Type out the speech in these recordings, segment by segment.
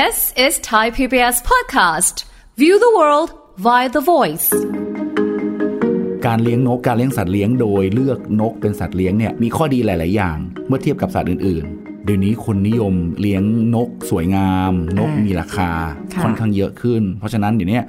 This is Thai PBS podcast. View the world via the voice. การเลี้ยงนกการเลี้ยงสัตว์เลี้ยงโดยเลือกนกเป็นสัตว์เลี้ยงเนี่ยมีข้อดีหลาย ๆ อย่าง เมื่อเทียบกับสัตว์อื่น ๆ เดี๋ยวนี้คนนิยมเลี้ยงนกสวยงาม นกมีราคาค่ะค่อนข้างเยอะขึ้น เพราะฉะนั้นเดี๋ยวนี้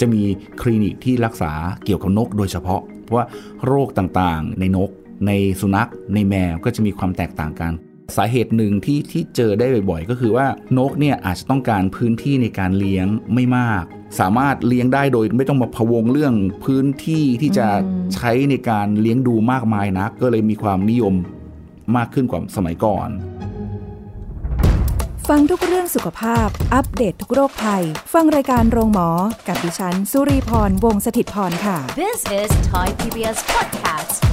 จะมีคลินิกที่รักษาเกี่ยวกับนกโดยเฉพาะ เพราะว่าโรคต่าง ๆ ในนก ในสุนัขในแมวก็จะมีความแตกต่างกัน สาเหตุหนึ่งที่ที่เจอได้บ่อยๆ ก็คือว่านกเนี่ยอาจจะต้องการพื้นที่ในการเลี้ยงไม่มาก สามารถเลี้ยงได้โดยไม่ต้องมาพะวงเรื่องพื้นที่ที่จะใช้ในการเลี้ยงดูมากมายนัก ก็เลยมีความนิยมมากขึ้นกว่าสมัยก่อน ฟังทุกเรื่องสุขภาพ อัปเดตททุกโรคภัย ฟังรายการโรงหมอ กับดิฉัน สุรีพร วงศิตพรค่ะ This is Thai PBS podcast.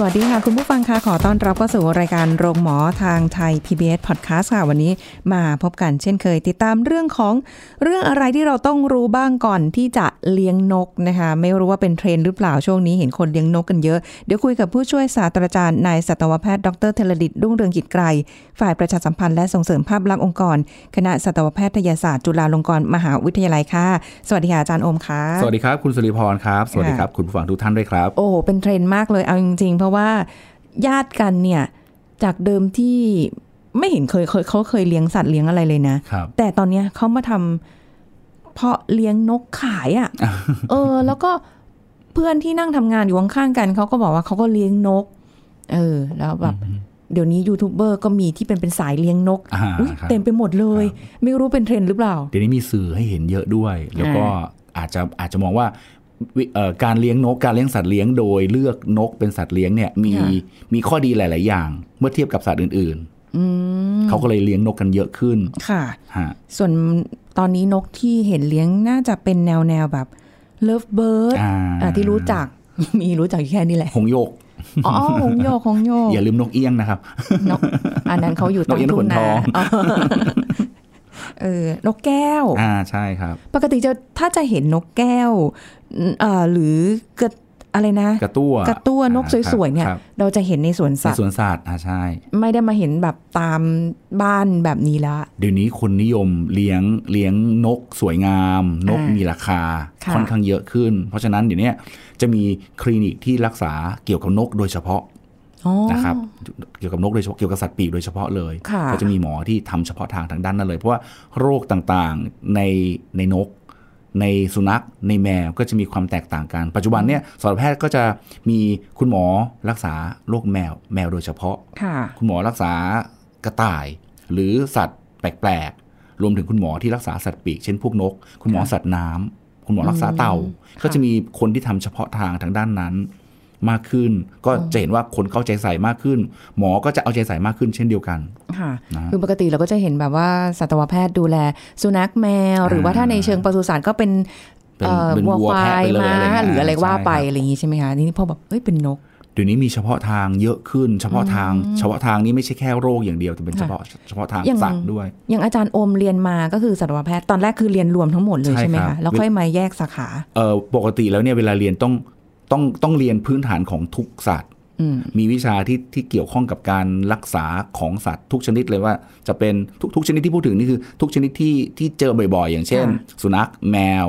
สวัสดีค่ะ คุณผู้ฟังคะขอต้อนรับเข้าสู่รายการโรงหมอทางไทย PBS Podcast ค่ะ วันนี้มาพบกันเช่นเคย ติดตามเรื่องของเรื่องอะไรที่เราต้องรู้บ้างก่อนที่จะเลี้ยงนกนะคะ ไม่รู้ว่าเป็นเทรนด์หรือเปล่าช่วงนี้เห็นคนเลี้ยงนกกันเยอะ เดี๋ยวคุยกับผู้ช่วยศาสตราจารย์นายสัตวแพทย์ดรเทลดิตรุ่งเรืองกิจไกรฝ่ายประชาสัมพันธ์และส่งเสริมภาพลักษณ์องค์กร คณะสัตวแพทยศาสตร์จุฬาลงกรณ์มหาวิทยาลัยค่ะสวัสดีค่ะอาจารย์โอมค่ะสวัสดีครับคุณสุริพรครับสวัสดีครับคุณผู้ฟังทุกท่านด้วยครับโอ้โหเป็นเทรนด์มากเลยเอาจริงๆเพราะว่าญาติกันเนี่ยจากเดิมที่ไม่เห็นเคยเคยเขาเคยเลี้ยงสัตว์เลี้ยงอะไรเลยนะครับแต่ตอนเนี้ยเขามาทำเพาะเลี้ยงนกขายอะ่ะ เออ แล้วก็เพื่อนที่นั่งทำงานอยู่ข้างๆกันเขาก็บอกว่าเขาก็เลี้ยงนก เออ แล้วแบบเดี๋ยวนี้ยูทูบเบอร์ก็มีที่เป็นเป็นสายเลี้ยงนกอ่าอุ๊ยครับเต็มไปหมดเลย ไม่รู้เป็นเทรนด์หรือเปล่า เดี๋ยวนี้มีสื่อให้เห็นเยอะด้วย แล้วก็อาจจะอาจจะมองว่าวิเอ่อ การเลี้ยงนกการเลี้ยงสัตว์เลี้ยงโดยเลือกนกเป็นสัตว์เลี้ยงเนี่ยมีค่ะมีข้อดีหลาย ๆ อย่าง เมื่อเทียบกับสัตว์อื่นอืมๆเขาก็เลยเลี้ยงนกกันเยอะขึ้นค่ะฮะส่วนตอนนี้นกที่เห็นเลี้ยงน่าจะเป็นแนวแนวแบบเลิฟเบิร์ดอ่าที่รู้จักมีรู้จักอยู่แค่นี้แหละหงส์หยกอ๋อหงส์หยกหงส์หยกอย่าลืมนกเอี้ยงนะครับนกอันนั้นเขาอยู่นกเอี้ยงตามทุ่งนกขนทนาองอ๋อ เออนกแก้ว อ่าใช่ครับ ปกติจะถ้าจะเห็นนกแก้วเอ่อหรือกระอะไรนะกระตั้วกระตั้วนกอ่าสวยๆเนี่ยครับเราจะเห็นในสวนในสัตว์สวนสัตว์อ่าใช่ ไม่ได้มาเห็นแบบตามบ้านแบบนี้ละเดี๋ยวนี้คนนิยมเลี้ยงเลี้ยงนกสวยงาม นกอ่ามีมีราคาค่ะค่อนข้างเยอะขึ้น เพราะฉะนั้นเดี๋ยวนี้จะมีคลินิกที่รักษาเกี่ยวกับนกโดยเฉพาะอ๋อ นะครับเกี่ยวกับนกโดยเฉพาะเกี่ยวกับสัตว์ปีกโดยเฉพาะเลยค่ะก็จะมีหมอที่ทำเฉพาะทางทางด้านนั้นเลย เพราะว่าโรคต่างๆในในนก ในสุนัขในแมวก็จะมีความแตกต่างกัน ปัจจุบันเนี่ยสัตวแพทย์ก็จะมีคุณหมอรักษาโรคแมว แมวโดยเฉพาะค่ะคุณหมอรักษากระต่าย หรือสัตว์แปลกๆรวมถึงคุณหมอที่รักษาสัตว์ปีกเช่นพวกนก คุณหมอสัตว์น้ำคุณหมอรักษาเต่า ก็จะมีคนที่ทำเฉพาะทางทางด้านนั้น มากขึ้น ก็จะเห็นว่าคนเข้าใจใส่มากขึ้น หมอก็จะเอาใจใส่มากขึ้นเช่นเดียวกันค่ะนะคือปกติเราก็จะเห็นแบบว่าสัตวแพทย์ดูแล สุนัขแมว หรือว่าถ้าในเชิงปศุสัตว์ก็เป็นเป็นเอ่อเป็นวัววัวควาแพะยไปเลยม้าอะไรเงี้ยหรืออะไรว่าไปใช่ครับอะไรอย่างงี้ใช่ไหมคะนี่พอแบบเอ้ยเป็นนกเดี๋ยวนี้มีเฉพาะทางเยอะขึ้น เฉพาะทางเฉพาะทางนี้ไม่ใช่แค่โรคอย่างเดียวแต่เป็นค่ะเฉพาะเฉพาะทางอย่างสัตว์ด้วย อย่างอาจารย์โอมเรียนมาก็คือสัตวแพทย์ตอนแรกคือเรียนรวมทั้งหมดเลยใช่ใช่ไหมครัคะบแล้วค่อยมาแยกสาขาเอ่อปกติแล้วเนี่ยเวลาเรียนต้อง ต้องต้องเรียนพื้นฐานของทุกสัตว์อืมมีวิชาที่ที่เกี่ยวข้องกับการรักษาของสัตว์ทุกชนิดเลยว่าจะเป็นทุกทุกชนิดที่พูดถึงนี่คือ ทุกชนิดที่ที่เจอบ่อยๆ อย่างเช่นค่ะสุนัขแมว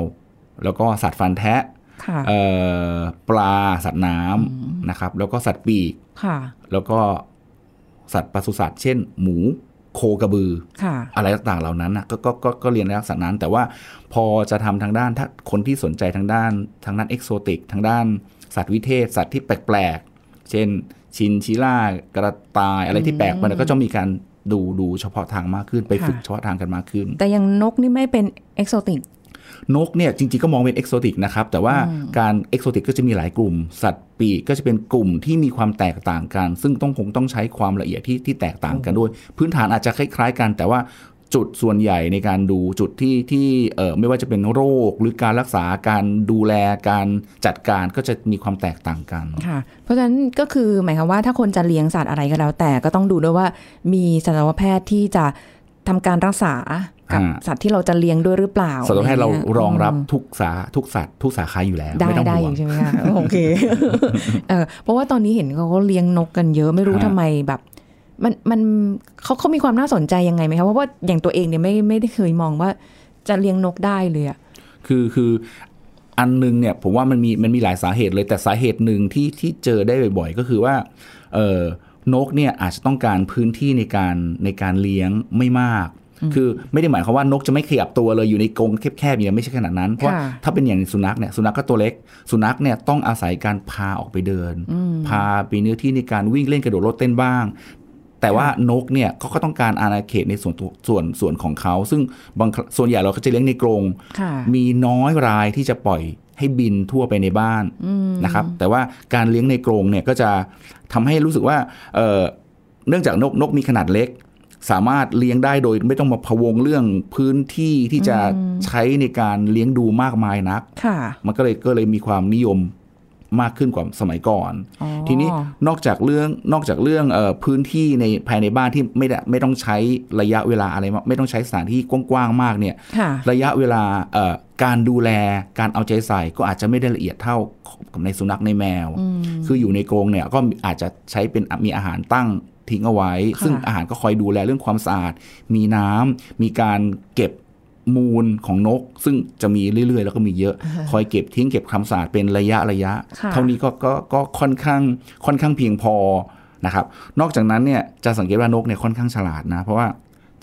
แล้วก็สัตว์ฟันแทะค่ะเอ่อปลาสัตว์น้ำนะครับ แล้วก็สัตว์ปีกค่ะแล้วก็สัตว์ปศุสัตว์เช่น หมู โคกระบือค่ะอะไรต่างๆเหล่านั้นนะก็ก็ก็ก็เรียนในลักษณะนั้น แต่ว่าพอจะทำทางด้านถ้าคนที่สนใจทางด้านทางด้านเอกโซติก ทางด้านสัตว์วิเทศ สัตว์ที่แปลกๆ เช่น ชินชิล่ากระต่ายอะไรที่แปลกไปก็จะมีการดูดูเฉพาะทางมากขึ้นไปค่ะฝึกเฉพาะทางกันมากขึ้น แต่อย่างนกนี่ไม่เป็นเอกโซติก นกเนี่ยจริงๆก็มองเป็นเอกโซติกนะครับ แต่ว่าการเอกโซติกก็จะมีหลายกลุ่ม สัตว์ปีกก็จะเป็นกลุ่มที่มีความแตกต่างกัน ซึ่งต้องคงต้องใช้ความละเอียดที่ที่แตกต่างกันด้วย พื้นฐานอาจจะคล้ายๆ กันแต่ว่าจุดส่วนใหญ่ในการดูจุดที่ที่เออไม่ว่าจะเป็นโรคหรือการรักษาการดูแลการจัดการก็จะมีความแตกต่างกันค่ะ เพราะฉะนั้นก็คือหมายความว่าถ้าคนจะเลี้ยงสัตว์อะไรก็แล้ว แต่ก็ต้องดูด้วยว่ามีสัตวแพทย์ที่จะทำการรักษา กับอ่าสัตว์ที่เราจะเลี้ยงด้วยหรือเปล่าสัตวแพทย์เราะไงี้ยรองรับมทุกสาทุกสัตว์ทุกสาขาอยู่แล้วได้ไม่ต้องได้ห่อวงยู่ใช่ไหมคะโอเคเออเพราะว่าตอนนี้เห็นเขาก็เลี้ยงนกกันเยอะไม่รู้ฮะทำไมแบบมันมันเขาเขามีความน่าสนใจยังไงไหมคะเพราะว่าอย่างตัวเองเนี่ยไม่ไม่ได้เคยมองว่าจะเลี้ยงนกได้เลยอะคือคืออันหนึงเนี่ยผมว่ามันมีมันมีหลายสาเหตุเลยแต่สาเหตุหนึ่งที่ที่เจอได้บ่อยๆ ก็คือว่า เออนกเนี่ยอาจจะต้องการพื้นที่ในการในการเลี้ยงไม่มาก คือไม่ได้หมายความว่านกจะไม่ขยับตัวเลยอยู่ในกรงแคบๆอย่างนี้ไม่ใช่ขนาดนั้น เพราะว่าค่ะถ้าเป็นอย่างสุนัขเนี่ยสุนัขก็ตัวเล็ก สุนัขเนี่ยต้องอาศัยการพาออกไปเดิน พาไปเนื้อที่ในการวิ่งเล่นกระโดดรถเต้นบ้างแต่ว่านกเนี่ยเขาก็ต้องการอาณาเขตในส่วนตัวส่วนส่วนของเขา ซึ่งบางครั้งส่วนใหญ่เราก็จะเลี้ยงในกรงค่ะมีน้อยรายที่จะปล่อยให้บินทั่วไปในบ้านนะครับ แต่ว่าการเลี้ยงในกรงเนี่ยก็จะทำให้รู้สึกว่าเอ่อเนื่องจากนกนกมีขนาดเล็ก สามารถเลี้ยงได้โดยไม่ต้องมาพะวงเรื่องพื้นที่ที่จะใช้ในการเลี้ยงดูมากมายนักค่ะมันก็เลยก็เลยมีความนิยมมากขึ้นกว่าสมัยก่อนอ๋อทีนี้นอกจากเรื่องนอกจากเรื่องเออพื้นที่ในภายในบ้านที่ไม่ได้ไม่ต้องใช้ระยะเวลาอะไรมากไม่ต้องใช้สถานที่กว้างๆมากเนี่ยค่ะระยะเวลาเอ่อการดูแลการเอาใจใส่ก็อาจจะไม่ได้ละเอียดเท่ากับในสุนัขในแมว คืออยู่ในกรงเนี่ยก็อาจจะใช้เป็นมีอาหารตั้ง ทิ้งเอาไว้ค่ะซึ่งอาหารก็คอยดูแลเรื่องความสะอาด มีน้ำมีการเก็บมูลของนก ซึ่งจะมีเรื่อยๆ แล้วก็มีเยอะ คอยเก็บทิ้งเก็บความสะอาดเป็นระยะระยะค่ะเท่านี้ก็ก็ก็ค่อนข้างค่อนข้างเพียงพอนะครับ นอกจากนั้นเนี่ยจะสังเกตว่านกเนี่ยค่อนข้างฉลาดนะ เพราะว่า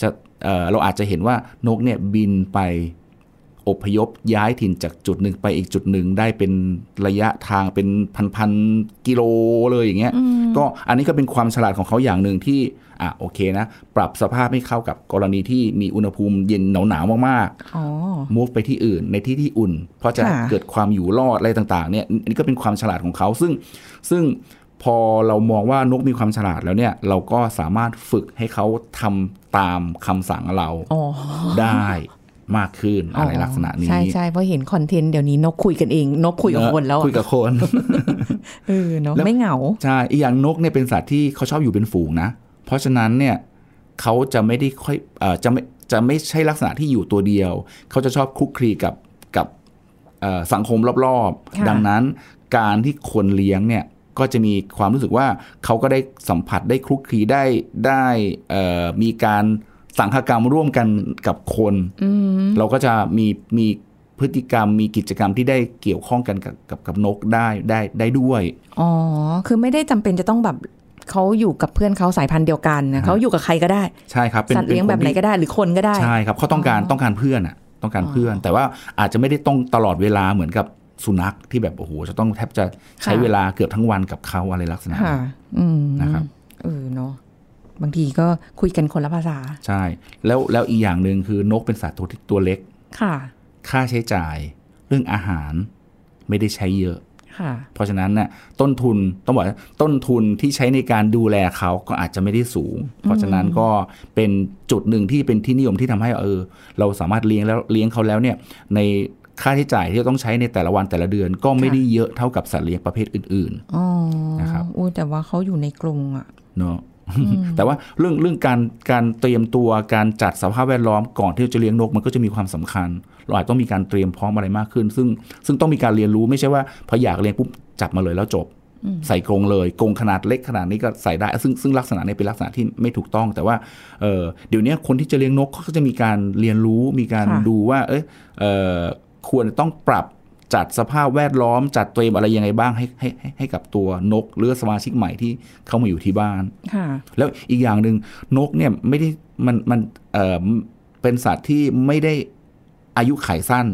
จะเอ่อเราอาจจะเห็นว่านกเนี่ยบินไป อพยพย้ายถิ่นจากจุดหนึ่งไปอีกจุดหนึ่งได้เป็นระยะทางเป็นพันๆกิโลเลยอย่างเงี้ยก็อันนี้ก็เป็นความฉลาดของเขาอย่างหนึ่งที่อะโอเคนะ ปรับสภาพให้เข้ากับกรณีที่มีอุณหภูมิเย็นหนาวๆมากๆอ๋อ move ไปที่อื่นในที่ที่อุ่น เพราะจะค่ะเกิดความอยู่รอดอะไรต่างๆเนี่ยอันนี้ก็เป็นความฉลาดของเขาซึ่งซึ่งพอเรามองว่านกมีความฉลาดแล้วเนี่ย เราก็สามารถฝึกให้เขาทำตามคำสั่งเราอ๋อได้ มากขึ้นอะไรลักษณะนี้ ใช่ใช่เพราะเห็นคอนเทนต์เดี๋ยวนี้นกคุยกันเอง นกคุยกับคนแล้วอะคุยกับคนเออเนาะแล้วไม่เหงา ใช่อีกอย่างนกเนี่ยเป็นสัตว์ที่เขาชอบอยู่เป็นฝูงนะ เพราะฉะนั้นเนี่ยเขาจะไม่ได้ค่อยเอ่อจะไม่จะไม่ใช่ลักษณะที่อยู่ตัวเดียว เขาจะชอบคลุกคลีกับกับเอ่อสังคมรอบค่ะๆดังนั้นการที่คนเลี้ยงเนี่ยก็จะมีความรู้สึกว่าเขาก็ได้สัมผัสได้คลุกคลีได้ได้เอ่อมีการ สังคกรรมร่วมกันกับคน เราก็จะมีมีพฤติกรรมมีกิจกรรมที่ได้เกี่ยวข้องกันกับกับกับนกได้ได้ได้ด้วย อ๋อ คือไม่ได้จำเป็นจะต้องแบบเขาอยู่กับเพื่อนเขาสายพันธุ์เดียวกันนะเขาอยู่กับใครก็ได้ ใช่ครับป็นสัตว์เลี้ยงป็แบบไหนคที่ก็ได้หรือคนก็ได้ ใช่ครับเขาต้องการต้องการเพื่อนอะต้องการเพื่อน แต่ว่าอาจจะไม่ได้ต้องตลอดเวลาเหมือนกับสุนัขที่แบบโอ้โหจะต้องแทบจะใช้ค่ะเวลาเกือบทั้งวันกับเขาอะไรลักษณะค่ะนั้นอืมนะครับเออเนาะ บางทีก็คุยกันคนละภาษา ใช่ แล้วแล้วอีกอย่างหนึ่งคือนกเป็นสัตว์ตัวที่ตัวเล็ก ค่ะ ค่าใช้จ่ายเรื่องอาหารไม่ได้ใช้เยอะค่ะ เพราะฉะนั้นเนี่ยต้นทุนต้องบอกว่าต้นทุนที่ใช้ในการดูแลเขาก็อาจจะไม่ได้สูง เพราะฉะนั้นก็เป็นจุดหนึ่งที่เป็นที่นิยมที่ทำให้เออ เราสามารถเลี้ยงแล้วเลี้ยงเขาแล้วเนี่ยในค่าใช้จ่ายที่ต้องใช้ในแต่ละวันแต่ละเดือนก็ไม่ได้เยอะเท่ากับสัตว์เลี้ยงประเภทอื่นอ๋อนะครับอู้แต่ว่าเขาอยู่ในกรงอะๆเนาะ แต่ว่าเรื่องเรื่องการการเตรียมตัวการจัดสภาพแวดล้อมก่อนที่จะเลี้ยงนกมันก็จะมีความสำคัญ เราอาจต้องมีการเตรียมพร้อมอะไรมากขึ้น ซึ่งซึ่งต้องมีการเรียนรู้ไม่ใช่ว่าพออยากเลี้ยงปุ๊บจับมาเลยแล้วจบ ใส่กรงเลยกรงขนาดเล็กขนาดนี้ก็ใส่ได้ ซึ่งซึ่งลักษณะนี้เป็นลักษณะที่ไม่ถูกต้อง แต่ว่าเออเดี๋ยวนี้คนที่จะเลี้ยงนกเขาก็จะมีการเรียนรู้มีการค่ะดูว่า เอยเออควรจะต้องปรับ จัดสภาพแวดล้อม จัดเตรียมอะไรยังไงบ้างให้ให้ให้ให้กับตัวนกหรือสมาชิกใหม่ที่เข้ามาอยู่ที่บ้านค่ะแล้วอีกอย่างหนึ่งนกเนี่ยไม่ได้มันมันเออเป็นสัตว์ที่ไม่ได้อายุขัยสั้น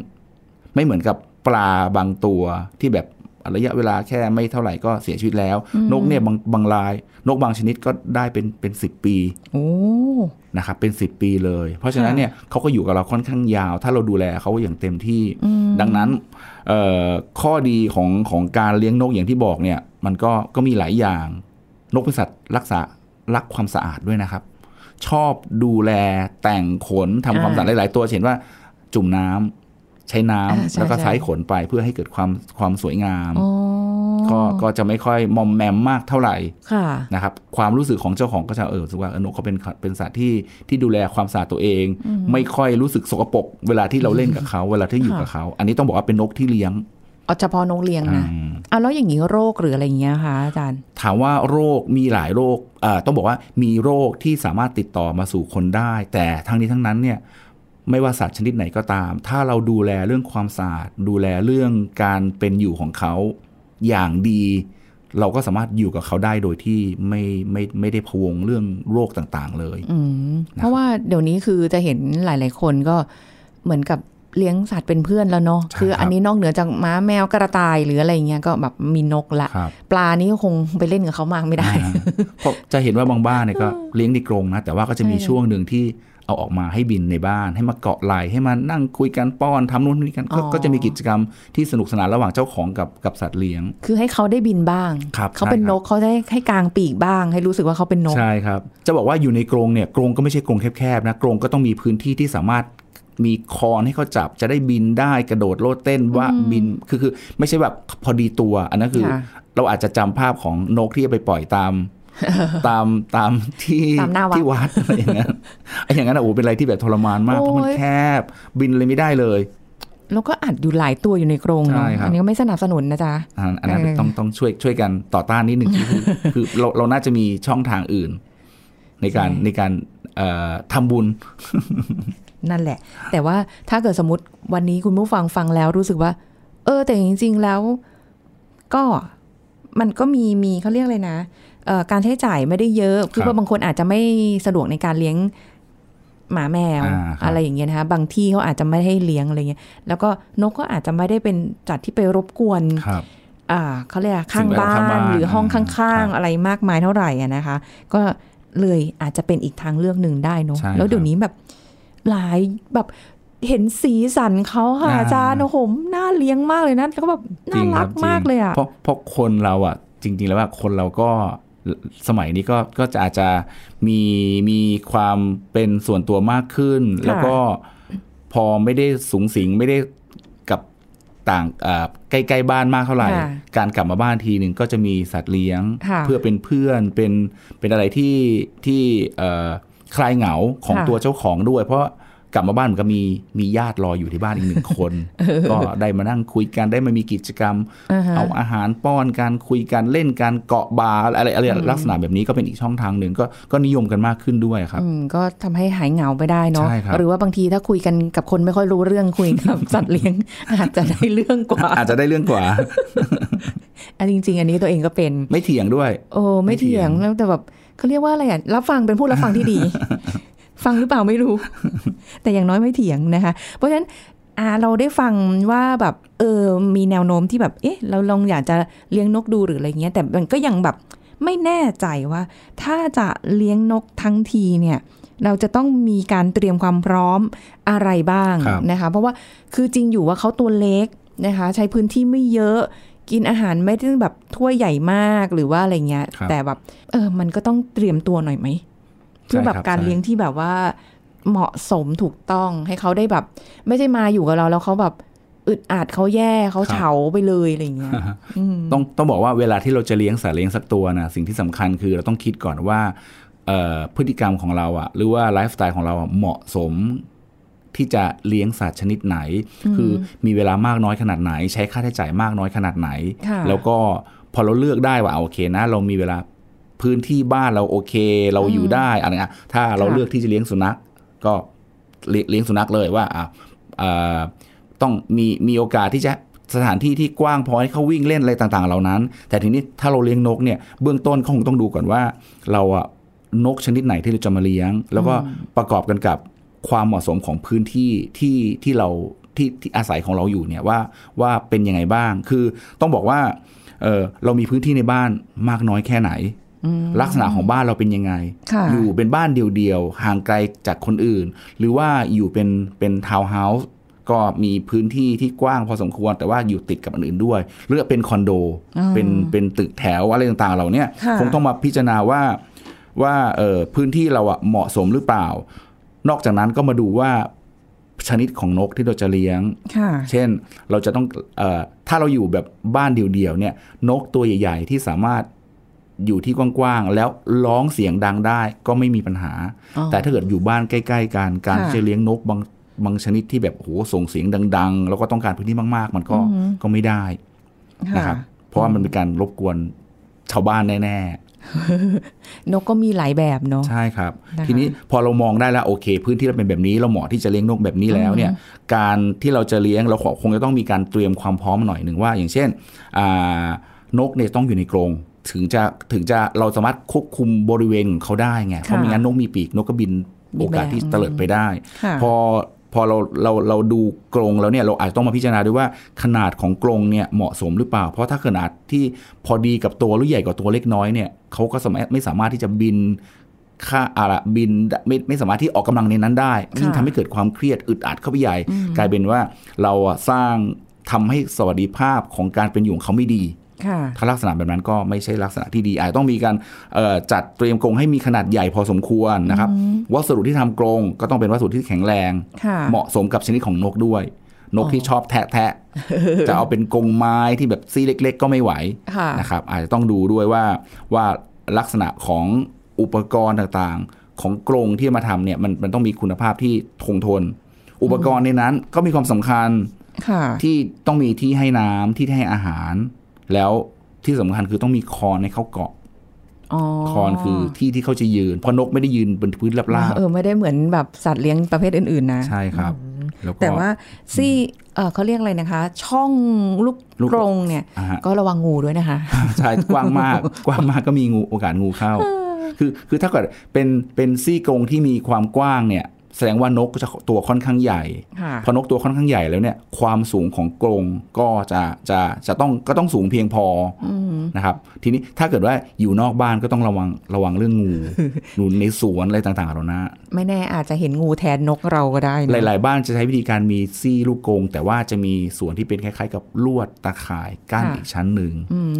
ไม่เหมือนกับปลาบางตัวที่แบบระยะเวลาแค่ไม่เท่าไหร่ก็เสียชีวิตแล้ว นกเนี่ยบางบางราย นกบางชนิดก็ได้เป็นเป็นสิบปีโอ้นะครับเป็นสิบปีเลย เพราะฉะนั้นเนี่ยเขาก็อยู่กับเราค่อนข้างยาว ถ้าเราดูแลเขาอย่างเต็มที่ ดังนั้นเอ่อ ข้อดีของของการเลี้ยงนกอย่างที่บอกเนี่ย มันก็ก็มีหลายอย่าง นกเป็นสัตว์รักษารักความสะอาดด้วยนะครับ ชอบดูแลแต่งขนทำความสะอาดหลาย ๆ ตัวเห็นว่าจุ่มน้ำใช้น้ำอ่าใช่แล้วก็ใช่ใช้ขนไปเพื่อให้เกิดความความสวยงามอ๋อ ก็ก็จะไม่ค่อยมอมแมมมากเท่าไหร่ค่ะนะครับความรู้สึกของเจ้าของก็จะเออรู้สึกว่าเออนกเขาเป็นเป็นสัตว์ที่ที่ดูแลความสะอาดตัวเอง ไม่ค่อยรู้สึกสกปรกเวลาที่เราเล่นกับเขาเวลาที่อยู่กับเขา อันนี้ต้องบอกว่าเป็นนกที่เลี้ยงเอาเฉพาะนกเลี้ยงนะอืมเอาแล้วอย่างนี้โรคหรืออะไรอย่างเงี้ยคะอาจารย์ ถามว่าโรคมีหลายโรคเอ่อต้องบอกว่ามีโรคที่สามารถติดต่อมาสู่คนได้ แต่ทั้งนี้ทั้งนั้นเนี่ยไม่ว่าสัตว์ชนิดไหนก็ตาม ถ้าเราดูแลเรื่องความสะอาดดูแลเรื่องการเป็นอยู่ของเขา อย่างดี เราก็สามารถอยู่กับเขาได้โดยที่ไม่ไม่ไม่ได้พะวงเรื่องโรคต่างๆเลยอืมเพราะว่าเดี๋ยวนี้คือจะเห็นหลาย ๆ คนก็เหมือนกับเลี้ยงสัตว์เป็นเพื่อนแล้วเนาะใช่คืออันครับนี้นอกเหนือจากม้าแมวกระต่ายหรืออะไรเงี้ยก็แบบมีนกละครับปลานี่ก็คงไปเล่นกับเขามากไม่ได้อ่าเพราะจะเห็นว่าบางบ้านเนี่ยก็เลี้ยงในกรงนะแต่ว่าก็จะมีเออช่วงหนึ่งที่ เอาออกมาให้บินในบ้าน ให้มาเกาะไหลให้มานั่งคุยกันป้อนทำนู่นนี่กันก็ก็จะมีกิจกรรมที่สนุกสนานระหว่างเจ้าของกับกับสัตว์เลี้ยง คือให้เขาได้บินบ้างครับเขาเป็นใช่ครับนกเขาได้ให้กางปีกบ้าง ให้รู้สึกว่าเขาเป็นนกใช่ครับ จะบอกว่าอยู่ในกรงเนี่ยกรงก็ไม่ใช่กรงแคบๆนะกรงก็ต้องมีพื้นที่ที่สามารถมีคอนให้เขาจับจะได้บินได้กระโดดโลดเต้นว่าบินคือคือไม่ใช่แบบพอดีตัว อันนั้นคือค่ะเราอาจจะจำภาพของนกที่เอาไปปล่อยตาม ตามตามที่ตามหน้าวัดที่วัดอะไรอย่างเงี้ยไอ้อย่างนั้นอะโอ้เป็นอะไรที่แบบทรมานมากเพราะมันโอ้ยแคบบินเลยไม่ได้เลยแล้วก็อัดอยู่หลายตัวอยู่ในกรงเนาะใช่ครับอันนี้ก็ไม่สนับสนุนนะจ๊ะ อันอันนั้นเออต้องต้องช่วยช่วยกันต่อต้านนิดหนึ่งคือคือเราเราน่าจะมีช่องทางอื่น ในการในการเอ่อทำบุญ นั่นแหละ แต่ว่าถ้าเกิดสมมติวันนี้คุณผู้ฟังฟังแล้วรู้สึกว่า เออ แต่จริง ๆ แล้ว ก็มันก็มีมีเขาเรียกเลยนะเอ่อ การใช้จ่ายไม่ได้เยอะคือครับว่าบางคนอาจจะไม่สะดวกในการเลี้ยงหมาแมวอ่าครับอะไรอย่างเงี้ยนะคะบางที่เขาอาจจะไม่ให้เลี้ยงอะไรเงี้ยแล้วก็นกก็อาจจะไม่ได้เป็นจัดที่ไปรบกวนครับอ่าเขาเรียกอะไรข้างสิ่งแวดล้อมบ้าข้างบ้านนหรือห้องครัข้างบๆอะไรมากมายเท่าไหร่อะนะคะ ก็เลยอาจจะเป็นอีกทางเลือกหนึ่งได้เนอะใช่แล้วเดี๋ยควรับนี้แบบหลายแบบเห็นสีสันเขาค่ะอ่าอาจารย์โอ้โหน่าเลี้ยงมากเลยนะแล้วก็แบบน่ารักจงมากเลยอะเพราะเพราะคนเราอะ จริง ๆ แล้วว่าคนเราก็ สมัยนี้ก็ก็จะอาจจะมีมีความเป็นส่วนตัวมากขึ้น แล้วก็พอไม่ได้สูงสิงไม่ได้กับต่างอ่าใกล้ๆบ้านมากเท่าไหร่ค่ะการกลับมาบ้านทีหนึ่งก็จะมีสัตว์เลี้ยงค่ะเพื่อเป็นเพื่อนเป็นเป็นอะไรที่ที่เอ่อคลายเหงาของค่ะตัวเจ้าของด้วย เพราะ กลับมาบ้านมันก็มีมีญาติรออยู่ที่บ้านอีกหนึ่งคน ก็ได้มานั่งคุยกันได้มามีกิจกรรมอ่าฮะเอาอาหารป้อนการคุยกันเล่นการเกาะบาร์อะไรอะไรลักษณะแบบนี้ก็เป็นอีกช่องทางหนึ่งก็ก็นิยมกันมากขึ้นด้วยครับอืมก็ทำให้หายเหงาไปได้เนาะใช่ครับหรือว่าบางทีถ้าคุยกันกับคนไม่ค่อยรู้เรื่องคุยกับสัตว์เลี้ยง อาจจะได้เรื่องกว่า อาจจะได้เรื่องกว่าอันจริง ๆ อันนี้ตัวเองก็เป็นไม่เถียงด้วย โอ้ไม่เถียงไม่เถียงแล้วแต่แบบเขาเรียกว่าอะไรอะรับฟังเป็นผู้รับฟังที่ดี ฟังหรือเปล่าไม่รู้ แต่อย่างน้อยไม่เถียงนะคะ เพราะฉะนั้นอ่าเราได้ฟังว่าแบบเออมีแนวโน้มที่แบบเอ๊ะเราลองอยากจะเลี้ยงนกดูหรืออะไรเงี้ยแต่มันก็ยังแบบไม่แน่ใจว่า ถ้าจะเลี้ยงนกทั้งทีเนี่ย เราจะต้องมีการเตรียมความพร้อมอะไรบ้างครับนะคะ เพราะว่าคือจริงอยู่ว่าเขาตัวเล็กนะคะ ใช้พื้นที่ไม่เยอะกินอาหารไม่ได้แบบถ้วยใหญ่มากหรือว่าอะไรเงี้ยครับแต่แบบเออมันก็ต้องเตรียมตัวหน่อยไหม เพื่อแบบใช่ครับการใช่เลี้ยงที่แบบว่าเหมาะสมถูกต้องให้เขาได้แบบ ไม่ใช่มาอยู่กับเราแล้วเขาแบบอึดอัดเขาแย่เขาเฉาไปเลยอะไรเงี้ยอืมต้องต้องบอกว่าเวลาที่เราจะเลี้ยงสัตว์เลี้ยงสักตัวนะสิ่งที่สำคัญคือเราต้องคิดก่อนว่าเอ่อพฤติกรรมของเราอะหรือว่าไลฟ์สไตล์ของเราอะเหมาะสมที่จะเลี้ยงสัตว์ชนิดไหน คือมีเวลามากน้อยขนาดไหน ใช้ค่าใช้จ่ายมากน้อยขนาดไหนค่ะแล้วก็พอเราเลือกได้ว่าเอาโอเคนะ เรามีเวลา พื้นที่บ้านเราโอเค เราอยู่ได้อะไรเงี้ยถ้าเราเลือกที่จะเลี้ยงสุนัขก็เลี้ยงสุนัขเลยว่าอ่าต้องมีมีโอกาสที่จะสถานที่ที่กว้างพอให้เขาวิ่งเล่นอะไรต่างๆ เหล่านั้น แต่ทีนี้ถ้าเราเลี้ยงนกเนี่ยเบื้องต้นเขาคงต้องดูก่อนว่า เราอะนกชนิดไหนที่เราจะมาเลี้ยง แล้วก็ประกอบกันกับความเหมาะสมของพื้นที่ที่ที่เราที่ที่อาศัยของเราอยู่เนี่ยว่าว่าเป็นยังไงบ้าง คือต้องบอกว่าเเรามีพื้นที่ในบ้านมากน้อยแค่ไหน ลักษณะของบ้านเราเป็นยังไงค่ะอยู่เป็นบ้านเดียวๆ ห่างไกลจากคนอื่น หรือว่าอยู่เป็นเป็นทาวน์เฮาส์ก็มีพื้นที่ที่กว้างพอสมควร แต่ว่าอยู่ติดกับอันอื่นด้วย หรือเป็นคอนโด เป็นเป็นตึกแถวอะไรต่างๆ เหล่าเนี้ยค่ะคงต้องมาพิจารณาว่าว่าเออพื้นที่เราอะเหมาะสมหรือเปล่า นอกจากนั้นก็มาดูว่าชนิดของนกที่เราจะเลี้ยงค่ะเช่น เราจะต้องเออถ้าเราอยู่แบบบ้านเดี่ยวๆเนี่ย นกตัวใหญ่ ๆ ที่สามารถ อยู่ที่กว้างๆแล้วร้องเสียงดังได้ก็ไม่มีปัญหาอ๋อแต่ถ้าเกิดอยู่บ้านใกล้ ๆ กันการค่ะจะเลี้ยงนกบางบางชนิดที่แบบโอ้โหส่งเสียงดัง ๆ แล้วก็ต้องการพื้นที่มาก ๆ มันก็ก็ไม่ได้นะครับเพราะว่ามันเป็นการรบกวนชาวบ้านแน่นกก็มีหลายแบบเนาะๆใช่ครับนะคะทีนี้พอเรามองได้แล้วโอเค พื้นที่เราเป็นแบบนี้เราเหมาะที่จะเลี้ยงนกแบบนี้แล้วเนี่ย การที่เราจะเลี้ยงเราคงจะต้องมีการเตรียมความพร้อมหน่อยหนึ่งว่า อย่างเช่นอ่านกเนี่ยต้องอยู่ในกรง ถึงจะถึงจะเราสามารถควบคุมบริเวณของเขาได้ไงเพราะไม่งั้นนกมีปีกนกก็บินบิโอนไปกาสที่แล้วเตลิดไปได้ค่ะพอพอเราเราเราดูกรงแล้วเนี่ยเราอาจจะต้องมาพิจารณาด้วยว่าขนาดของกรงเนี่ยเหมาะสมหรือเปล่า เพราะถ้าขนาดที่พอดีกับตัวหรือใหญ่กว่าตัวเล็กน้อยเนี่ยเขาก็สามารถไม่สามารถที่จะบินค่าอะไรบินไม่ไม่สามารถที่ออกกำลังในนั้นได้ยิ่งทำให้เกิดความเครียดอึดอัดเข้าไปใหญ่ กลายเป็นว่าเราอะสร้างทำให้สวัสดิภาพของการเป็นอยู่ของเขาไม่ดีค่ะ ถ้าลักษณะแบบนั้นก็ไม่ใช่ลักษณะที่ดีอาจจะต้องมีการเอ่อจัดเตรียมกรงให้มีขนาดใหญ่พอสมควรนะครับ วัสดุที่ทำกรงก็ต้องเป็นวัสดุที่แข็งแรงค่ะเหมาะสมกับชนิดของนกด้วย นกที่ชอบแทะแทะจะเอาเป็นกรงไม้ที่แบบซี่เล็ก ๆ ก็ไม่ไหวค่ะนะครับ อาจจะต้องดูด้วยว่าว่าลักษณะของอุปกรณ์ต่างๆ ของกรงที่มาทำเนี่ยมันมันต้องมีคุณภาพที่คงทน อุปกรณ์ในนั้นก็มีความสำคัญค่ะที่ต้องมีที่ให้น้ำที่ให้อาหาร แล้วที่สำคัญคือต้องมีคอนให้เขาเกาะอ๋อคอนคือที่ที่เขาจะยืนเพราะนกไม่ได้ยืนบนพื้นราบเออไม่ได้เหมือนแบบสัตว์เลี้ยงประเภทอื่น ๆ นะๆใช่ครับแล้วก็แต่ว่าซี่เออเขาเรียกอะไรนะคะ ช่องลูกลูกกรงเนี่ยอ่าฮะก็ระวังงูด้วยนะคะ ใช่กว้างมากกว้างมากก็มีงูโอกาสงูเข้า คือคือถ้าเกิดเป็นเป็นซี่กรงที่มีความกว้างเนี่ย แสดงว่านกจะตัวค่อนข้างใหญ่ค่ะพอนกตัวค่อนข้างใหญ่แล้วเนี่ย ความสูงของกรงก็จะจะจะต้องก็ต้องสูงเพียงพออนะครับ ทีนี้ถ้าเกิดว่าอยู่นอกบ้านก็ต้องระวังระวังเรื่องงูหนูในสวนอะไรต่างๆเหล่านั้นไม่แน่อาจจะเห็นงูแทนนกเราก็ได้นะหลาย ๆ บ้านจะใช้วิธีการมีซี่ลูกกรงแต่ว่าจะมีส่วนที่เป็นคล้าย ๆ กับลวดตาข่ายกั้นอีกชั้นหนึ่ง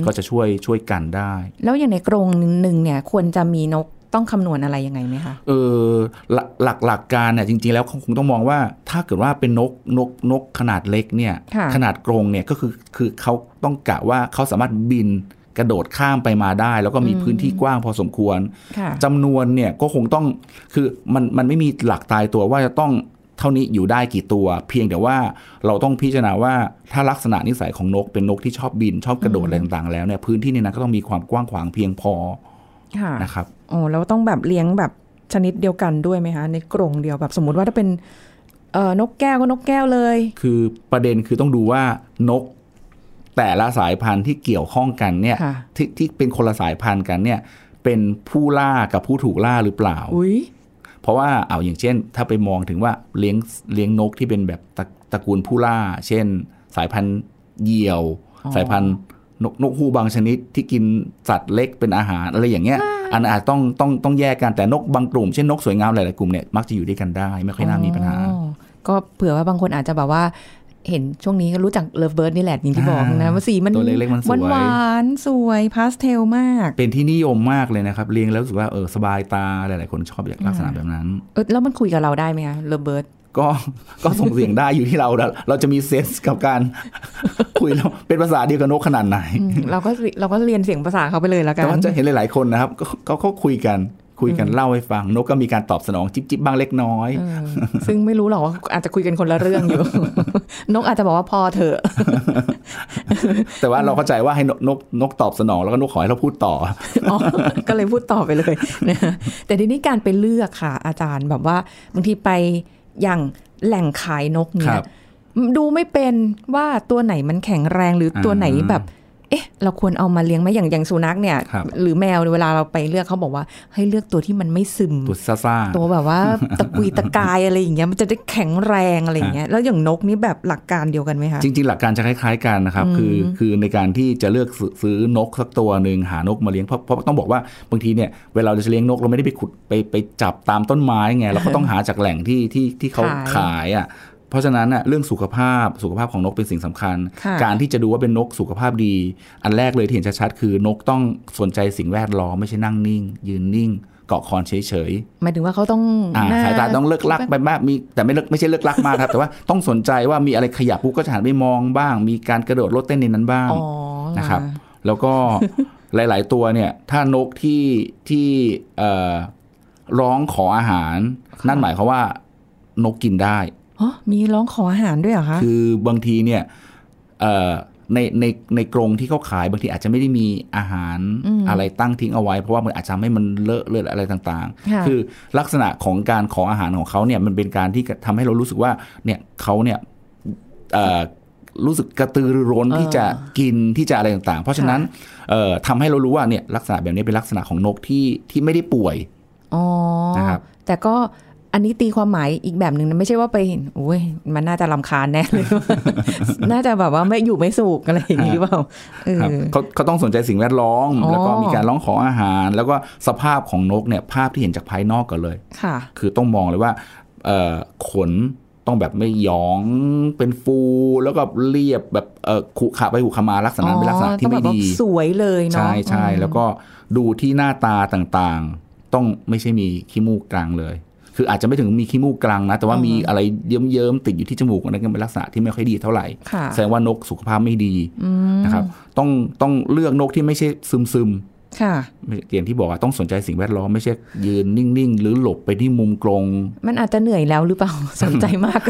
ก็จะช่วยช่วยกันได้ แล้วอย่างในกรงหนึ่งเนี่ยควรจะมีนก ต้องคำนวณอะไรยังไงไหมคะเออหลักหลักหลักการเนี่ยจริง ๆ แล้วคงต้องมองว่าถ้าเกิดว่าเป็นนกนกนกขนาดเล็กเนี่ยค่ะขนาดกรงเนี่ยก็คือคือเขาต้องกะว่าเขาสามารถบินกระโดดข้ามไปมาได้ แล้วก็มีพื้นที่กว้างพอสมควรค่ะจำนวนเนี่ยก็คงต้องคือมันมันไม่มีหลักตายตัวว่าจะต้องเท่านี้อยู่ได้กี่ตัว เพียงแต่ว่าเราต้องพิจารณาว่าถ้าลักษณะนิสัยของนกเป็นนกที่ชอบบินชอบกระโดดอะไรต่างๆแล้วเนี่ยพื้นที่ในนั้นก็ต้องมีความกว้างขวางเพียงพอค่ะ นะครับโอ้แล้วต้องแบบเลี้ยงแบบชนิดเดียวกันด้วยไหมคะในกรงเดียวแบบสมมุติว่าถ้าเป็นเอ่อนกแก้วก็นกแก้วเลย คือประเด็นคือต้องดูว่านกแต่ละสายพันธุ์ที่เกี่ยวข้องกันเนี่ยค่ะที่ที่เป็นคนละสายพันธุ์กันเนี่ย เป็นผู้ล่ากับผู้ถูกล่าหรือเปล่าอุ้ยเพราะว่าเอาอย่างเช่น ถ้าไปมองถึงว่าเลี้ยงเลี้ยงนกที่เป็นแบบตระตระกูลผู้ล่า เช่น สายพันธุ์เหยี่ยว สายพันธุ์ นกนกฮูบางชนิดที่กินสัตว์เล็กเป็นอาหารอะไรอย่างเงี้ย อันนั้นอาจต้องต้องต้องแยกกันแต่นกบางกลุ่มเช่นนกสวยงามหลายๆกลุ่มเนี่ยมักจะอยู่ด้วยกันได้ ไม่ค่อยน่ามีปัญหาอ๋อก็เผื่อว่าบางคนอาจจะแบบว่าเห็นช่วงนี้ก็รู้จักเลิฟเบิร์ดนี่แหละอย่างที่บอกนะอ่าว่าสีมันตัวเล็กๆมันสวยหวานๆสวยพาสเทลมาก เป็นที่นิยมมากเลยนะครับ เลี้ยงแล้วรู้สึกว่าเออสบายตาหลายๆคนชอบลักษณะแบบนั้นเออแล้วมันคุยกับเราได้ไหมคะเลิฟเบิร์ด ก็ก็ส่งเสียงได้อยู่ที่เราแล้วเราจะมี sense กับการคุยแล้วเป็นภาษาเดียวกับนกขนาดไหน เราก็เราก็เรียนเสียงภาษาเขาไปเลยแล้วกัแต่นว่าจะเห็นหลาย ๆ คนนะครับก็ก็เขาคุยกันคุยกันเล่าให้ฟัง นกก็มีการตอบสนองจิบจิบบ้างเล็กน้อยเออซึ่งไม่รู้หรอกว่าอาจจะคุยกันคนละเรื่องอยู่ นกอาจจะบอกว่าพอเถอะ แต่ว่าเราเข้าใจว่าให้นกนกนกตอบสนองแล้วก็นกขอให้เราพูดต่ออ๋อก็เลยพูดต่อไปเลยนะแต่ทีนี้การไปเลือกค่ะ อาจารย์แบบว่าบางทีไป อย่างแหล่งขายนกคเนี่รัยบดูไม่เป็นว่าตัวไหนมันแข็งแรงหรือตัวไหนอ่าแบบ เอ๊ะ เราควรเอามาเลี้ยงไหมอย่างอย่างสุนัขเนี่ยครับหรือแมวเวลาเราไปเลือกเขาบอกว่า ให้เลือกตัวที่มันไม่ซึม ตัวซ่าซ่าๆตัวแบบว่าตะกุยตะกายอะไรอย่างเงี้ยมันจะได้แข็งแรงอะไรอย่างเงี้ยแล้วอย่างนกนี่แบบหลักการเดียวกันไหมคะจริง ๆ หลักการจะคล้ายๆกันนะครับคือคือในการที่จะเลือกซื้อซื้อนกสักตัวหนึ่งหานกมาเลี้ยงเพราะเพราะต้องบอกว่าบางทีเนี่ยเวลาเราจะเลี้ยงนกเราไม่ได้ไปขุดไปไปจับตามต้นไม้ไงเราก็ต้องหาจากแหล่งที่ที่ที่เขาขายขายอะ เพราะฉะนั้นน่ะเรื่องสุขภาพสุขภาพของนกเป็นสิ่งสำคัญค่ะการที่จะดูว่าเป็นนกสุขภาพดี อันแรกเลยที่เห็นชัดๆคือนกต้องสนใจสิ่งแวดล้อมไม่ใช่นั่งนิ่ง ยืนนิ่งเกาะคอนเฉยๆหมายถึงว่าเขาต้องอ่าหน้สายตาต้องเลิกลักไปบ้างมีแต่ไม่เลิกไม่ใช่เลิกลักมากครับ แต่ว่าต้องสนใจว่ามีอะไรขยับปุ๊บก็จะหันไปมองบ้าง มีการกระโดดโลดเต้นในนั้นบ้างอ๋อนะครับ แล้วก็หลาย ๆ ตัวเนี่ย ถ้านกที่ที่เอ่อร้องขออาหาร นั่นหมายความว่านกกินได้อ๋อ มีร้องขออาหารด้วยเหรอคะ คือบางทีเนี่ยเอ่อในในในกรงที่เขาขายบางทีอาจจะไม่ได้มีอาหารอะไรตั้งทิ้งเอาไว้ เพราะว่ามันอาจจะทำให้มันเลอะเลือดอะไรต่างค่ะๆคือลักษณะของการขออาหารของเขาเนี่ยมันเป็นการที่ทำให้เรารู้สึกว่าเนี่ยเขาเนี่ยเอ่อรู้สึกกระตือรือร้นที่จะกินที่จะอะไรต่างๆ เพราะฉะนั้นเอ่อทำให้เรารู้ว่าเนี่ยลักษณะแบบนี้เป็นลักษณะของนกที่ที่ไม่ได้ป่วยอ๋อนะครับแต่ก็ อันนี้ตีความหมายอีกแบบหนึ่งนะไม่ใช่ว่าไปเห็นโอ้ยมันน่าจะลำคาญแน่เลย น่าจะแบบว่าไม่อยู่ไม่สุขอะไรอย่างนี้หรือเปล่าเออครับเขาเขาต้องสนใจสิ่งแวดล้อมอ๋อแล้วก็มีการร้องขออาหาร แล้วก็สภาพของนกเนี่ยภาพที่เห็นจากภายนอกก่อนเลยค่ะ คือต้องมองเลยว่าเอ่อขนต้องแบบไม่หยองเป็นฟูแล้วก็เรียบแบบเอ่อขุขะไปขุขมาลักษณะนั้นเป็นลักษณะที่ไม่ต้องแบบดีว่าสวยเลยเนาะใช่ใช่อืมแล้วก็ดูที่หน้าตาต่างๆ ต้องไม่ใช่มีขี้มูกกลางเลย คืออาจจะไม่ถึงมีขี้มูกกลางนะ แต่ว่ามีอะไรเยิ้มๆติดอยู่ที่จมูกอันนั้นก็เป็นลักษณะที่ไม่ค่อยดีเท่าไหร่ค่ะแสดงว่านกสุขภาพไม่ดีนะครับ ต้องต้องเลือกนกที่ไม่ใช่ซึมซึมค่ะๆอย่างที่บอกว่าต้องสนใจสิ่งแวดล้อมไม่ใช่ยืนนิ่ง ๆ หรือหลบไปที่มุมกรง มันอาจจะเหนื่อยแล้วหรือเปล่าสนใจมาก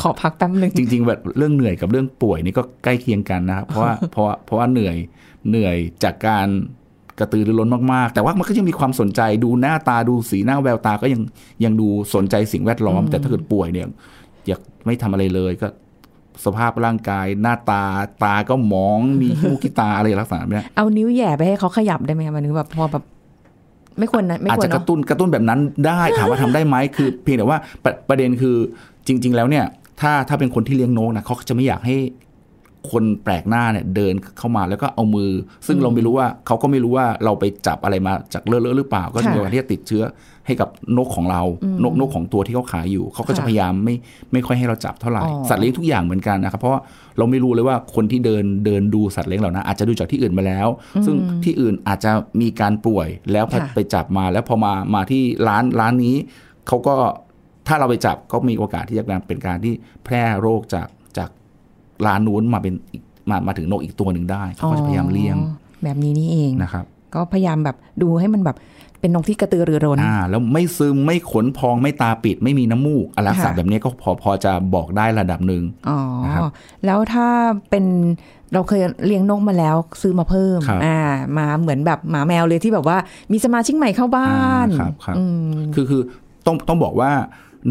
ขอพักแป๊บหนึ่งจริง ๆ แบบเรื่องเหนื่อยกับเรื่องป่วยนี่ก็ใกล้เคียงกันนะครับเพราะว่าเพราะว่าเพราะว่าเหนื่อยเหนื่อยจากการ กระตือรือร้นมากๆ แต่ว่ามันก็ยังมีความสนใจดูหน้าตาดูสีหน้าแววตาก็ยังยังดูสนใจสิ่งแวดล้อม แต่ถ้าเกิดป่วยเนี่ยอยากไม่ทำอะไรเลยก็สภาพร่างกายหน้าตาตาก็หมองมีขี้มูกขี้ตาอะไรลักษณะแบบเนี้ยเอานิ้วแหย่ไปให้เขาขยับได้ไหมคะมันนึกแบบพอแบบไม่ควรนะไม่อาจควรจะกเนาะระตุ้นกระตุ้นแบบนั้นได้ถามว่าทำได้ไหมคือเพียงแต่ว่าประประเด็นคือจริง ๆ แล้วเนี่ย ถ้าถ้าเป็นคนที่เลี้ยงนกนะเขาจะไม่อยากให้ คนแปลกหน้าเนี่ยเดินเข้ามาแล้วก็เอามือ ซึ่งเราไม่รู้ว่าเขาก็ไม่รู้ว่าเราไปจับอะไรมาจากเลอะๆหรือเปล่า ก็จะมีโอกาสที่จะติดเชื้อให้กับนกของเรา นกนกของตัวที่เขาขายอยู่ เขาก็จะพยายามไม่ไม่ค่อยให้เราจับเท่าไหร่ สัตว์เลี้ยงทุกอย่างเหมือนกันนะครับ เพราะว่าเราไม่รู้เลยว่าคนที่เดินเดินดูสัตว์เลี้ยงเหล่านั้นอาจจะดูจากที่อื่นมาแล้ว ซึ่งที่อื่นอาจจะมีการป่วยแล้วพอค่ะไปจับมาแล้วพอมามาที่ร้านร้านนี้เขาก็ถ้าเราไปจับก็มีโอกาสที่จะเป็นการที่แพร่โรคจากจาก ร้านนู้นมาเป็นอีกมามาถึงนกอีกตัวหนึ่งได้เขาก็จะพยายามเลี่ยงอ๋อแบบนี้นี่เองนะครับ ก็พยายามแบบดูให้มันแบบเป็นนกที่กระตือรือร้นอ่าแล้วไม่ซึมไม่ขนพองไม่ตาปิดไม่มีน้ำมูกอะไรลักษณะค่ะแบบนี้ก็พอพอจะบอกได้ระดับหนึ่งอ๋อนะครับแล้วถ้าเป็นเราเคยเลี้ยงนกมาแล้วซื้อมาเพิ่มครับอ่ามาเหมือนแบบหมาแมวเลยที่แบบว่ามีสมาชิกใหม่เข้าบ้านอ่าครับครับอืมคือคือต้องต้องบอกว่า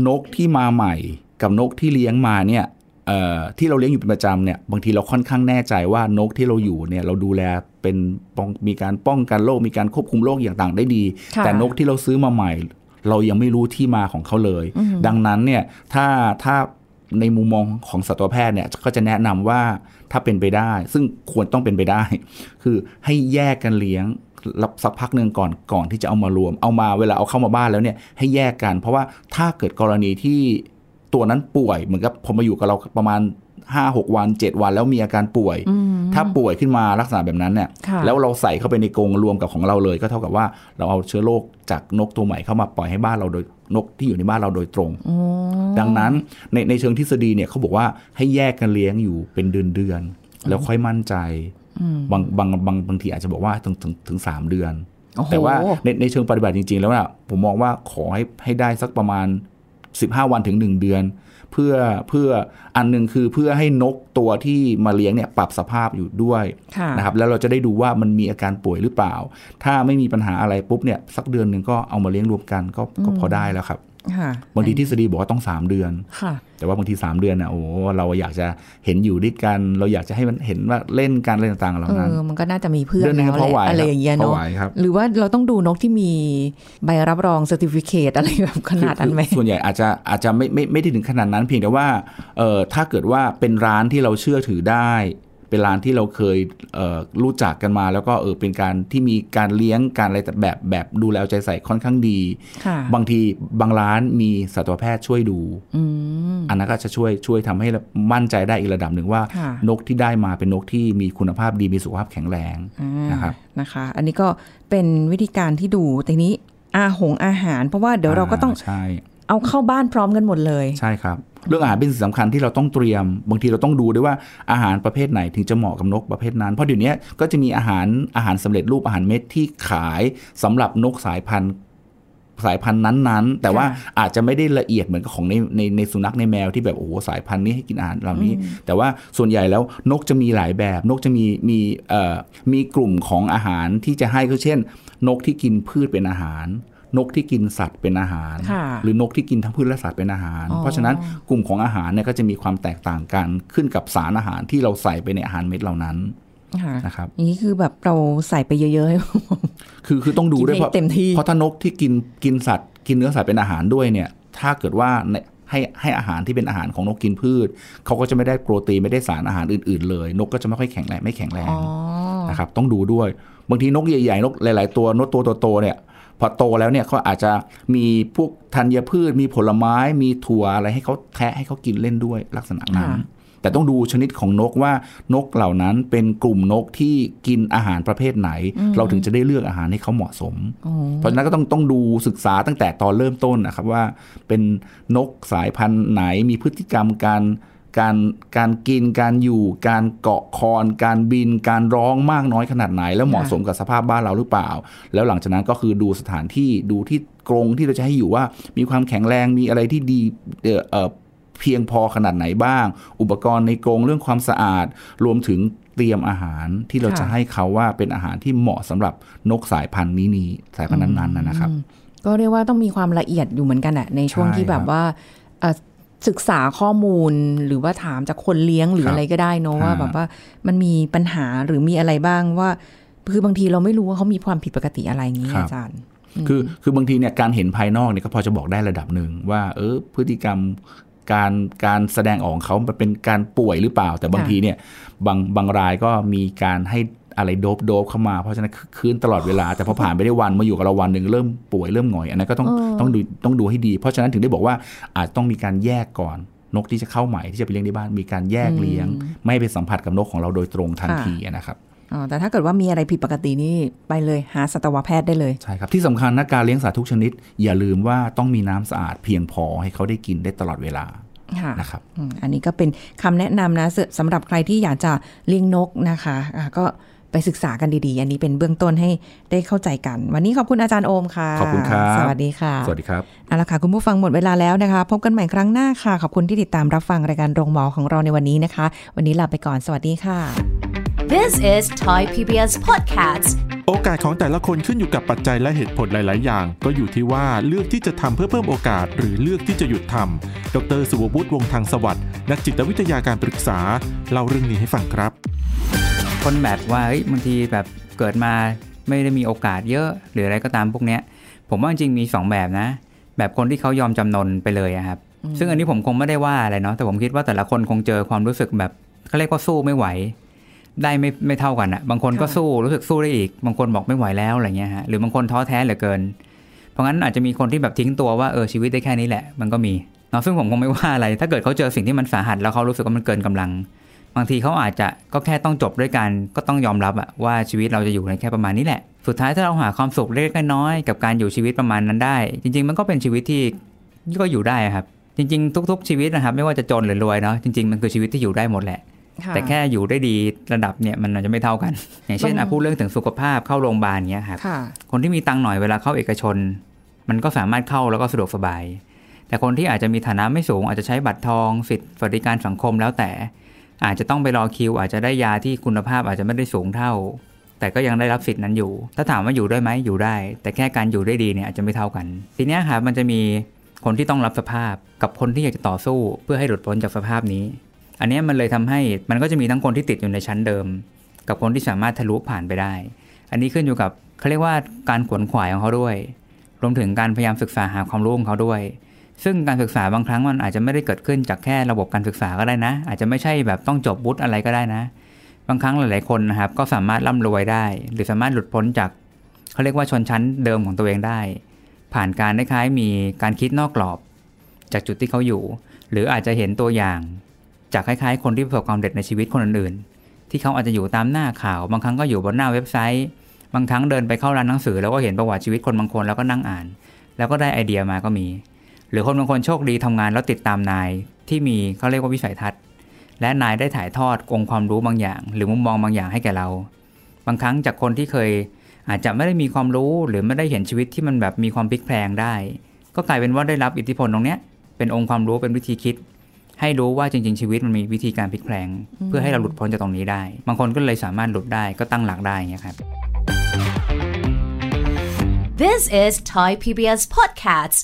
นกที่มาใหม่กับนกที่เลี้ยงมาเนี่ยเอ่อ ที่เราเลี้ยงอยู่เป็นประจำเนี่ยบางทีเราค่อนข้างแน่ใจว่านกที่เราอยู่เนี่ยเราดูแลเป็นป้องมีการป้องกันโรคมีการควบคุมโรคอย่างต่างได้ดีค่ะแต่นกที่เราซื้อมาใหม่ เรายังไม่รู้ที่มาของเขาเลย ดังนั้นเนี่ยถ้าถ้าในมุมมองของสัตวแพทย์เนี่ยก็จะแนะนำว่าถ้าเป็นไปได้ ซึ่งควรต้องเป็นไปได้ คือให้แยกกันเลี้ยงรับสักพักหนึ่งก่อนก่อนที่จะเอามารวม เอามาเวลาเอาเข้ามาบ้านแล้วเนี่ยให้แยกกัน เพราะว่าถ้าเกิดกรณีที่ ตัวนั้นป่วยเหมือนกับพอมาอยู่กับเราประมาณ5 6วัน7วันแล้วมีอาการป่วย ถ้าป่วยขึ้นมาลักษณะแบบนั้นเนี่ยค่ะแล้วเราใส่เข้าไปในกรงรวมกับของเราเลย ก็เท่ากับว่าเราเอาเชื้อโรคจากนกตัวใหม่เข้ามาปล่อยให้บ้านเราโดยนกที่อยู่ในบ้านเราโดยตรง ดังนั้นในในเชิงทฤษฎีเนี่ยเขาบอกว่าให้แยกกันเลี้ยงอยู่เป็นเดือนเดือนๆแล้วค่อยมั่นใจบางบางบางบางทีอาจจะบอกว่าถึงถึงถึงสามเดือนโอ้โหแต่ว่าในในเชิงปฏิบัติจริง ๆ แล้วนะผมมองว่าขอให้ให้ได้สักประมาณ 15 วันถึง 1 เดือน เพื่อเพื่ออันหนึ่งคือเพื่อให้นกตัวที่มาเลี้ยงเนี่ยปรับสภาพอยู่ด้วยค่ะนะครับแล้วเราจะได้ดูว่ามันมีอาการป่วยหรือเปล่า ถ้าไม่มีปัญหาอะไรปุ๊บเนี่ยสักเดือนหนึ่งก็เอามาเลี้ยงรวมกันก็ก็พอได้แล้วครับค่ะ บางทีทฤษฎีบอกว่าต้อง 3 เดือนค่ะแต่ว่าบางที 3 เดือนน่ะโอ้เราอยากจะเห็นอยู่ด้วยกัน เราอยากจะให้มันเห็นว่าเล่นกันอะไรต่างๆเหล่าเอนั้นอมันก็น่าจะมีเพื่อนเดือนหนึ่งแล้วพอไหวแหละอะไรอย่างเงี้ยครับพอเนาะไหวครับหรือว่าเราต้องดูนกที่มีใบรับรองเซอร์ติฟิเคตอะไรแบบขนาดนั้นไหมคือส่วนใหญ่อาจจะอาจจะไม่ไม่ไม่ได้ถึงขนาดนั้นเพียงแต่ว่าเอ่อถ้าเกิดว่าเป็นร้านที่เราเชื่อถือได้ เป็นร้านที่เราเคยเอ่อรู้จักกันมา แล้วก็เออเป็นการที่มีการเลี้ยงการอะไรแบบแบบดูแลเอาใจใส่ค่อนข้างดีค่ะบางทีบางร้านมีสัตวแพทย์ช่วยดูอืมอันนั้นก็จะช่วยช่วยทำให้มั่นใจได้อีกระดับหนึ่งว่าค่ะนกที่ได้มาเป็นนกที่มีคุณภาพดีมีสุขภาพแข็งแรงนะครับนะคะ อันนี้ก็เป็นวิธีการที่ดูแต่นี้อาหงอาหาร เพราะว่าเดี๋ยวเราก็ต้องใช่เอาเข้าบ้านพร้อมกันหมดเลย ใช่ครับเรื่องอาหารเป็นสิ่งสำคัญที่เราต้องเตรียม บางทีเราต้องดูด้วยว่าอาหารประเภทไหนถึงจะเหมาะกับนกประเภทนั้น เพราะเดี๋ยวนี้ก็จะมีอาหารอาหารสำเร็จรูปอาหารเม็ดที่ขายสำหรับนกสายพันธุ์สายพันธุ์นั้นๆ แต่ว่าค่ะอาจจะไม่ได้ละเอียดเหมือนกับของในในในสุนัขในแมวที่แบบโอ้โหสายพันธุ์นี้ให้กินอาหารเหล่านี้ แต่ว่าส่วนใหญ่แล้วนกจะมีหลายแบบ นกจะมีมีเอ่อมีกลุ่มของอาหารที่จะให้ก็เช่น นกที่กินพืชเป็นอาหาร นกที่กินสัตว์เป็นอาหารค่ะหรือนกที่กินทั้งพืชและสัตว์เป็นอาหารอ๋อเพราะฉะนั้นกลุ่มของอาหารเนี่ยก็จะมีความแตกต่างกันขึ้นกับสารอาหารที่เราใส่ไปในอาหารเม็ดเหล่านั้นค่ะนะครับอย่างนี้คือแบบเราใส่ไปเยอะๆให้คือคือต้องดูด้วยกินให้เพราะเต็มที่เพราะถ้านกที่กินกินสัตว์ กินเนื้อสัตว์เป็นอาหารด้วยเนี่ย ถ้าเกิดว่าในให้ให้อาหารที่เป็นอาหารของนกกินพืช เขาก็จะไม่ได้โปรตีนไม่ได้สารอาหารอื่น ๆ เลย นกก็จะไม่ค่อยแข็งแรงไม่แข็งแรงอ๋อนะครับ ต้องดูด้วย บางทีนกใหญ่ๆนกหลาย ๆ ตัวนกตัวโตๆเนี่ย พอโตแล้วเนี่ยเขาอาจจะมีพวกธัญพืช มีผลไม้มีถั่วอะไรให้เขาแทะให้เขากินเล่นด้วยลักษณะนั้นค่ะแต่ต้องดูชนิดของนกว่านกเหล่านั้นเป็นกลุ่มนกที่กินอาหารประเภทไหน เราถึงจะได้เลือกอาหารให้เขาเหมาะสมอ๋อเพราะฉะนั้นก็ต้องต้องดูศึกษาตั้งแต่ตอนเริ่มต้นนะครับว่า เป็นนกสายพันธุ์ไหนมีพฤติกรรมการ การการกินการอยู่ การเกาะคอนการบินการร้องมากน้อยขนาดไหน แล้วเหมาะสมกับสภาพบ้านเราหรือเปล่า แล้วหลังจากนั้นก็คือดูสถานที่ดูที่กรงที่เราจะให้อยู่ว่า มีความแข็งแรงมีอะไรที่ดีเอ่อเอ่อเพียงพอขนาดไหนบ้าง อุปกรณ์ในกรงเรื่องความสะอาด รวมถึงเตรียมอาหารที่เราจะให้เขาว่าเป็นอาหารที่เหมาะสำหรับนกสายพันธุ์นี้นี้สายพันธุ์นั้นๆนะครับอืมก็เรียกว่าต้องมีความละเอียดอยู่เหมือนกันแหละในช่วงใช่ที่แบบว่าเอ่อ ศึกษาข้อมูลหรือว่าถามจากคนเลี้ยงหรือครับอะไรก็ได้เนอะว่าอ่าแบบว่ามันมีปัญหาหรือมีอะไรบ้างว่า คือบางทีเราไม่รู้ว่าเขามีความผิดปกติอะไรอย่างนี้อาจารย์คือคือบางทีเนี่ยการเห็นภายนอกเนี่ยก็พอจะบอกได้ระดับหนึ่งว่า เออพฤติกรรมการการแสดงออกของเขามันเป็นการป่วยหรือเปล่า แต่บางค่ะทีเนี่ยบางบางรายก็มีการให้ อะไรโดบโดบเข้ามา เพราะฉะนั้นคืนตลอดเวลา แต่พอผ่านไปได้วันมาอยู่กับเราวันหนึ่งเริ่มป่วยเริ่มหงอยอันนั้นก็ต้องต้องดูต้องดูให้ดี เพราะฉะนั้นถึงได้บอกว่าอาจต้องมีการแยกก่อนนกที่จะเข้าใหม่ที่จะไปเลี้ยงที่บ้านมีการแยกเลี้ยง ไม่ให้ไปสัมผัสกับนกของเราโดยตรงทันทีนะครับอ๋อแต่ถ้าเกิดว่ามีอะไรผิดปกตินี่ไปเลยหาสัตวแพทย์ได้เลยใช่ครับที่สำคัญนะการเลี้ยงสัตว์ทุกชนิด อย่าลืมว่าต้องมีน้ำสะอาดเพียงพอให้เขาได้กินได้ตลอดเวลาค่ะนะครับอืมอันนี้ก็เป็นคำแนะนำนะสสำหรับใครที่อยากจะเลี้ยงนกนะคะอะก็ ไปศึกษากันดีๆ อันนี้เป็นเบื้องต้นให้ได้เข้าใจกัน วันนี้ขอบคุณอาจารย์โอมค่ะ ขอบคุณครับ สวัสดีค่ะ สวัสดีครับ เอาละค่ะ คุณผู้ฟังหมดเวลาแล้วนะคะ พบกันใหม่ครั้งหน้าค่ะ ขอบคุณที่ติดตามรับฟังรายการโรงหมอของเราในวันนี้นะคะ วันนี้ลาไปก่อน สวัสดีค่ะ This is Thai PBS Podcast. โอกาสของแต่ละคนขึ้นอยู่กับปัจจัยและเหตุผลหลาย ๆ อย่าง ก็อยู่ที่ว่าเลือกที่จะทำเพื่อเพิ่มโอกาส หรือเลือกที่จะหยุดทำดรสุวัฒน์วงศ์ทางสวัสดิ์นักจิตวิทยาการปรึกษาเล่าเรื่องนี้ให้ฟังครับ คนแบบว่าเฮ้ยบางทีแบบเกิดมาไม่ได้มีโอกาสเยอะหรืออะไรก็ตามพวกเนี้ย ผมว่าจริงๆมีสองแบบนะ แบบคนที่เขายอมจำนนไปเลยอะครับ ซึ่งอันนี้ผมคงไม่ได้ว่าอะไรเนาะแต่ผมคิดว่าแต่ละคนคงเจอความรู้สึกแบบเขาเรียกว่าสู้ไม่ไหว ได้ไม่ไม่เท่ากันอะบางคนก็ค่ะสู้รู้สึกสู้ได้อีก บางคนบอกไม่ไหวแล้วอะไรเงี้ยฮะหรือบางคนท้อแท้เหลือเกิน เพราะงั้นอาจจะมีคนที่แบบทิ้งตัวว่าเออชีวิตได้แค่นี้แหละ มันก็มีเนาะซึ่งผมคงไม่ว่าอะไร ถ้าเกิดเขาเจอสิ่งที่มันสาหัสแล้วเขารู้สึกว่ามันเกินกำลัง บางทีเขาอาจจะก็แค่ต้องจบด้วยกันก็ต้องยอมรับอะว่าชีวิตเราจะอยู่ในแค่ประมาณนี้แหละ สุดท้ายถ้าเราหาความสุขเล็กๆน้อยๆกับการอยู่ชีวิตประมาณนั้นได้ จริง ๆ มันก็เป็นชีวิตที่ก็อยู่ได้อะครับ จริง ๆ ทุก ๆ ชีวิตนะครับ ไม่ว่าจะจนหรือรวยเนาะจริงๆมันคือชีวิตที่อยู่ได้หมดแหละค่ะแต่แค่อยู่ได้ดีระดับเนี่ยมันอาจจะไม่เท่ากัน อย่างเช่นบางอะพูดเรื่องถึงสุขภาพเข้าโรงพยาบาลเนี้ยครับค่ะคนที่มีตังค์หน่อยเวลาเข้าเอกชน มันก็สามารถเข้าแล้วก็สะดวกสบาย แต่คนที่อาจจะมีฐานะไม่สูงอาจจะใช้บัตรทองสิทธิสวัสดิการสังคมแล้วแต่ อาจจะต้องไปรอคิว อาจจะได้ยาที่คุณภาพอาจจะไม่ได้สูงเท่า แต่ก็ยังได้รับสิทธินั้นอยู่ ถ้าถามว่าอยู่ได้ไหมอยู่ได้ แต่แค่การอยู่ได้ดีเนี่ยอาจจะไม่เท่ากัน ทีเนี้ยครับมันจะมีคนที่ต้องรับสภาพกับคนที่อยากจะต่อสู้เพื่อให้หลุดพ้นจากสภาพนี้ อันเนี้ยมันเลยทำให้มันก็จะมีทั้งคนที่ติดอยู่ในชั้นเดิม กับคนที่สามารถทะลุผ่านไปได้ อันนี้ขึ้นอยู่กับเขาเรียกว่าการขวนขวายของเขาด้วย รวมถึงการพยายามศึกษาหาความรู้ของเขาด้วย ซึ่งการศึกษาบางครั้งมันอาจจะไม่ได้เกิดขึ้นจากแค่ระบบการศึกษาก็ได้นะ อาจจะไม่ใช่แบบต้องจบวุฒิอะไรก็ได้นะ บางครั้งหลาย ๆ คนนะครับ ก็สามารถร่ำรวยได้ หรือสามารถหลุดพ้นจากเขาเรียกว่าชนชั้นเดิมของตัวเองได้ ผ่านการคล้ายๆมีการคิดนอกกรอบ จากจุดที่เขาอยู่ หรืออาจจะเห็นตัวอย่าง จากคล้าย ๆ คนที่ประสบความสำเร็จในชีวิตคนอื่น ๆ ที่เขาอาจจะอยู่ตามหน้าข่าว บางครั้งก็อยู่บนหน้าเว็บไซต์ บางครั้งเดินไปเข้าร้านหนังสือ แล้วก็เห็นประวัติชีวิตคนบางคนแล้วก็นั่งอ่าน แล้วก็ได้ไอเดียมาก็มี หรือคนบางคนโชคดีทำงานแล้วติดตามนายที่มีเขาเรียกว่าวิสัยทัศน์ และนายได้ถ่ายทอดองค์ความรู้บางอย่าง หรือมุมมองบางอย่างให้แก่เรา บางครั้งจากคนที่เคยอาจจะไม่ได้มีความรู้หรือไม่ได้เห็นชีวิตที่มันแบบมีความพลิกแพลงได้ ก็กลายเป็นว่าได้รับอิทธิพลตรงเนี้ยเป็นองค์ความรู้เป็นวิธีคิด ให้รู้ว่าจริง ๆ ชีวิตมันมีวิธีการพลิกแพลง เพื่อให้เราหลุดพ้นจากตรงนี้ได้ บางคนก็เลยสามารถหลุดได้ก็ตั้งหลักได้เงี้ยครับ This is Thai PBS Podcast